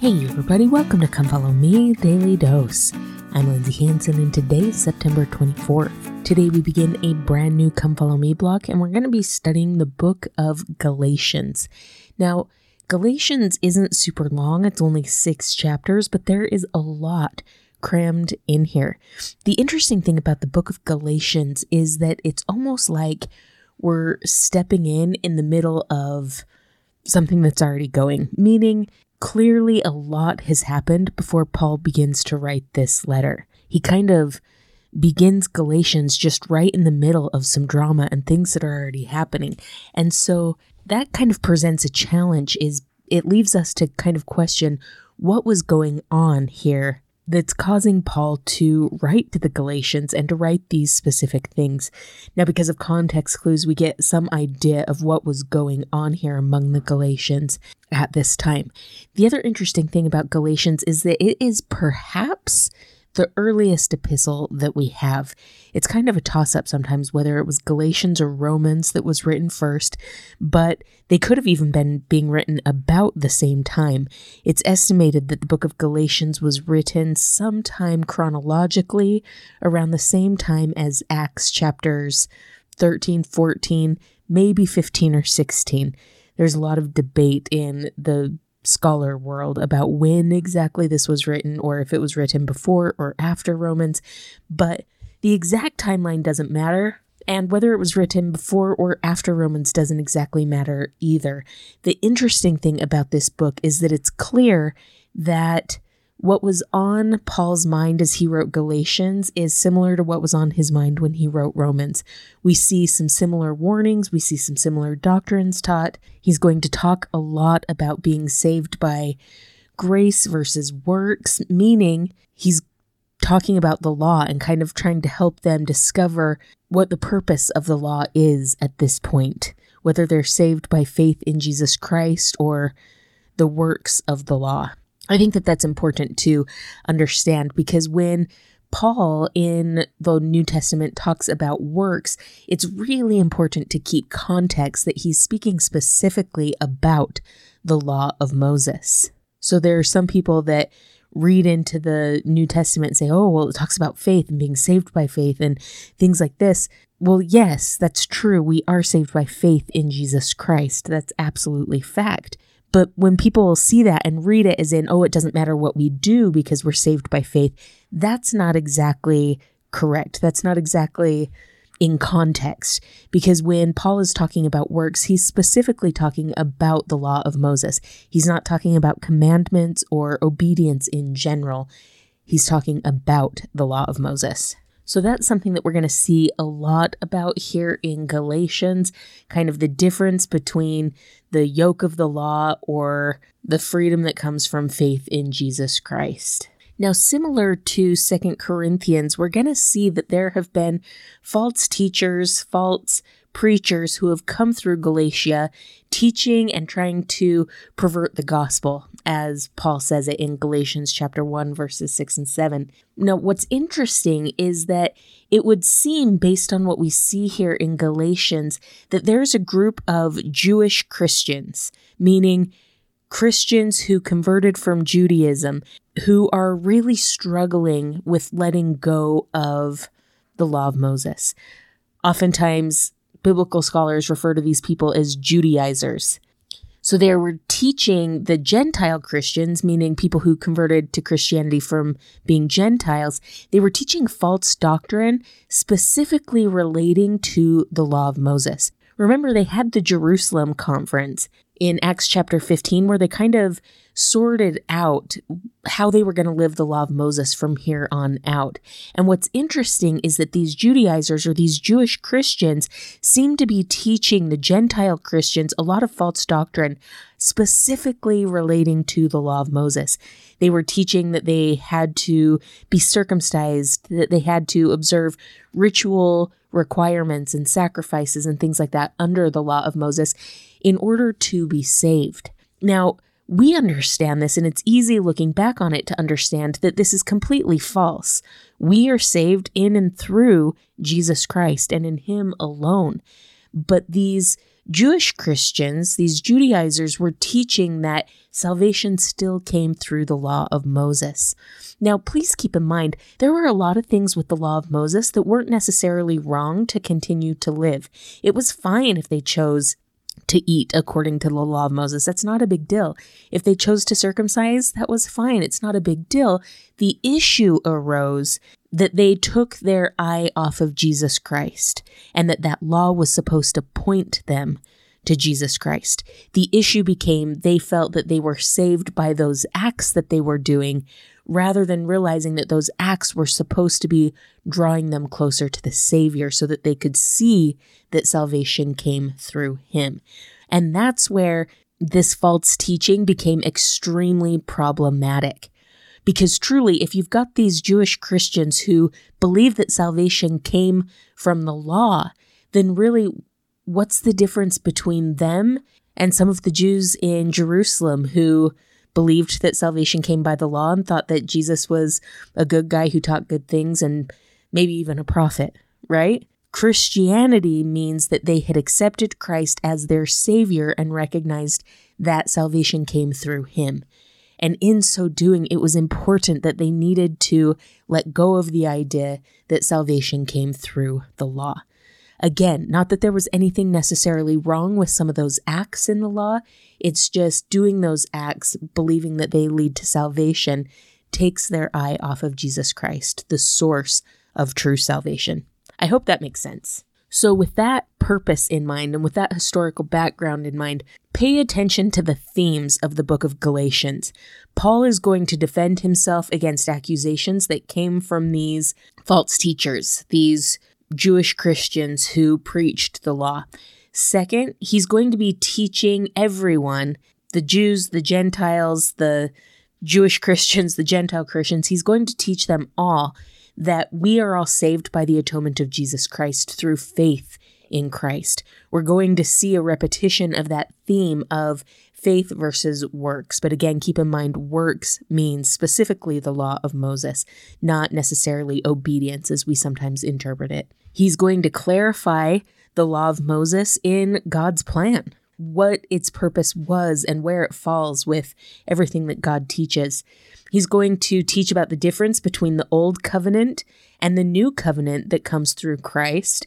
Hey, everybody, welcome to Come Follow Me Daily Dose. I'm Lindsay Hanson, and today is September 24th. Today, we begin a brand new Come Follow Me block, and we're going to be studying the book of Galatians. Now, Galatians isn't super long, it's only six chapters, but there is a lot crammed in here. The interesting thing about the book of Galatians is that it's almost like we're stepping in in the middle of something that's already going, meaning clearly a lot has happened before Paul begins to write this letter. He kind of begins Galatians just right in the middle of some drama and things that are already happening. And so that kind of presents a challenge is it leaves us to kind of question what was going on here that's causing Paul to write to the Galatians and to write these specific things. Now, because of context clues, we get some idea of what was going on here among the Galatians at this time. The other interesting thing about Galatians is that it is perhaps the earliest epistle that we have. It's kind of a toss up sometimes whether it was Galatians or Romans that was written first, but they could have even been being written about the same time. It's estimated that the book of Galatians was written sometime chronologically around the same time as Acts chapters 13, 14, maybe 15 or 16. There's a lot of debate in the scholar world about when exactly this was written or if it was written before or after Romans, but the exact timeline doesn't matter. And whether it was written before or after Romans doesn't exactly matter either. The interesting thing about this book is that it's clear that what was on Paul's mind as he wrote Galatians is similar to what was on his mind when he wrote Romans. We see some similar warnings, we see some similar doctrines taught. He's going to talk a lot about being saved by grace versus works, meaning he's talking about the law and kind of trying to help them discover what the purpose of the law is at this point, whether they're saved by faith in Jesus Christ or the works of the law. I think that that's important to understand because when Paul in the New Testament talks about works, it's really important to keep context that he's speaking specifically about the law of Moses. So there are some people that read into the New Testament and say, oh, well, it talks about faith and being saved by faith and things like this. Well, yes, that's true. We are saved by faith in Jesus Christ. That's absolutely fact. But when people see that and read it as in, oh, it doesn't matter what we do because we're saved by faith, that's not exactly correct. That's not exactly in context. Because when Paul is talking about works, he's specifically talking about the law of Moses. He's not talking about commandments or obedience in general. He's talking about the law of Moses. So that's something that we're going to see a lot about here in Galatians, kind of the difference between the yoke of the law or the freedom that comes from faith in Jesus Christ. Now, similar to Second Corinthians, we're going to see that there have been false teachers, false preachers who have come through Galatia teaching and trying to pervert the gospel, as Paul says it in Galatians chapter 1, verses 6 and 7. Now, what's interesting is that it would seem, based on what we see here in Galatians, that there's a group of Jewish Christians, meaning Christians who converted from Judaism, who are really struggling with letting go of the law of Moses. Oftentimes, biblical scholars refer to these people as Judaizers. So they were teaching the Gentile Christians, meaning people who converted to Christianity from being Gentiles, they were teaching false doctrine specifically relating to the law of Moses. Remember, they had the Jerusalem conference in Acts chapter 15 where they kind of sorted out how they were going to live the law of Moses from here on out. And what's interesting is that these Judaizers or these Jewish Christians seem to be teaching the Gentile Christians a lot of false doctrine specifically relating to the law of Moses. They were teaching that they had to be circumcised, that they had to observe ritual requirements and sacrifices and things like that under the law of Moses in order to be saved. Now, we understand this, and it's easy looking back on it to understand that this is completely false. We are saved in and through Jesus Christ and in Him alone. But these Jewish Christians, these Judaizers, were teaching that salvation still came through the law of Moses. Now, please keep in mind, there were a lot of things with the law of Moses that weren't necessarily wrong to continue to live. It was fine if they chose to eat according to the law of Moses. That's not a big deal. If they chose to circumcise, that was fine. It's not a big deal. The issue arose that they took their eye off of Jesus Christ and that that law was supposed to point them to Jesus Christ. The issue became they felt that they were saved by those acts that they were doing rather than realizing that those acts were supposed to be drawing them closer to the Savior so that they could see that salvation came through Him. And that's where this false teaching became extremely problematic. Because truly, if you've got these Jewish Christians who believe that salvation came from the law, then really, what's the difference between them and some of the Jews in Jerusalem who believed that salvation came by the law and thought that Jesus was a good guy who taught good things and maybe even a prophet, right? Christianity means that they had accepted Christ as their Savior and recognized that salvation came through Him. And in so doing, it was important that they needed to let go of the idea that salvation came through the law. Again, not that there was anything necessarily wrong with some of those acts in the law, it's just doing those acts, believing that they lead to salvation, takes their eye off of Jesus Christ, the source of true salvation. I hope that makes sense. So, with that purpose in mind and with that historical background in mind, pay attention to the themes of the book of Galatians. Paul is going to defend himself against accusations that came from these false teachers, these Jewish Christians who preached the law. Second, he's going to be teaching everyone the Jews, the Gentiles, the Jewish Christians, the Gentile Christians, he's going to teach them all that we are all saved by the atonement of Jesus Christ through faith in Christ. We're going to see a repetition of that theme of faith versus works. But again, keep in mind, works means specifically the law of Moses, not necessarily obedience as we sometimes interpret it. He's going to clarify the law of Moses in God's plan, what its purpose was and where it falls with everything that God teaches. He's going to teach about the difference between the old covenant and the new covenant that comes through Christ.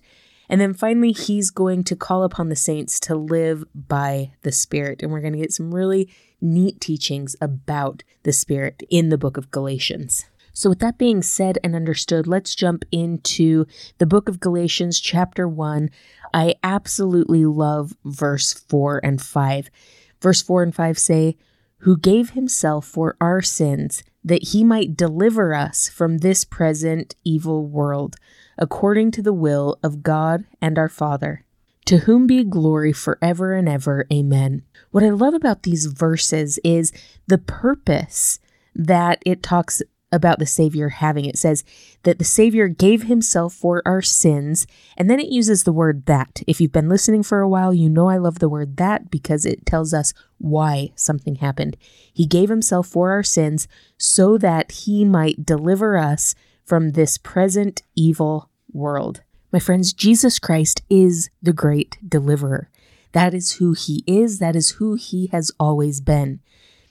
And then finally, he's going to call upon the saints to live by the Spirit. And we're going to get some really neat teachings about the Spirit in the book of Galatians. So, with that being said and understood, let's jump into the book of Galatians, chapter 1. I absolutely love verse 4 and 5. Verse 4 and 5 say, Who gave himself for our sins, that he might deliver us from this present evil world, according to the will of God and our Father. To whom be glory forever and ever. Amen. What I love about these verses is the purpose that it talks about the Savior having. It says that the Savior gave himself for our sins, and then it uses the word that. If you've been listening for a while, you know I love the word that because it tells us why something happened. He gave himself for our sins so that he might deliver us from this present evil world. My friends, Jesus Christ is the great deliverer. That is who he is, that is who he has always been.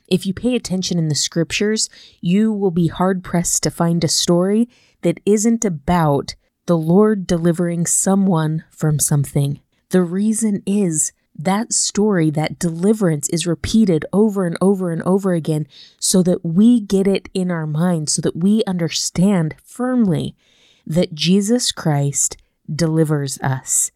If you pay attention in the scriptures, you will be hard pressed to find a story that isn't about the Lord delivering someone from something. The reason is that story, that deliverance is repeated over and over and over again so that we get it in our minds, so that we understand firmly that Jesus Christ delivers us,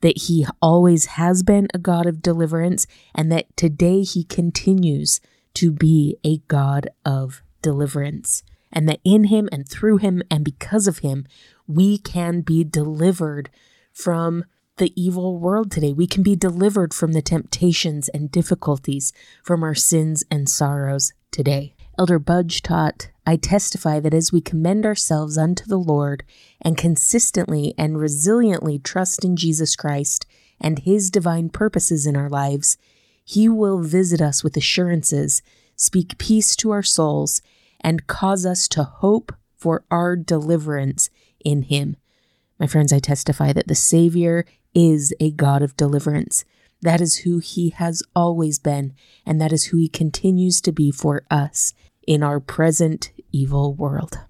that he always has been a God of deliverance, and that today he continues to be a God of deliverance, and that in him and through him and because of him, we can be delivered from the evil world today. We can be delivered from the temptations and difficulties, from our sins and sorrows today. Elder Budge taught, I testify that as we commend ourselves unto the Lord and consistently and resiliently trust in Jesus Christ and his divine purposes in our lives, he will visit us with assurances, speak peace to our souls, and cause us to hope for our deliverance in Him. My friends, I testify that the Savior is a God of deliverance. That is who He has always been, and that is who He continues to be for us in our present evil world.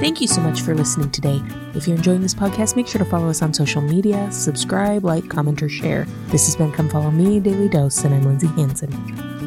Thank you so much for listening today. If you're enjoying this podcast, make sure to follow us on social media, subscribe, like, comment, or share. This has been Come Follow Me, Daily Dose, and I'm Lindsay Hanson.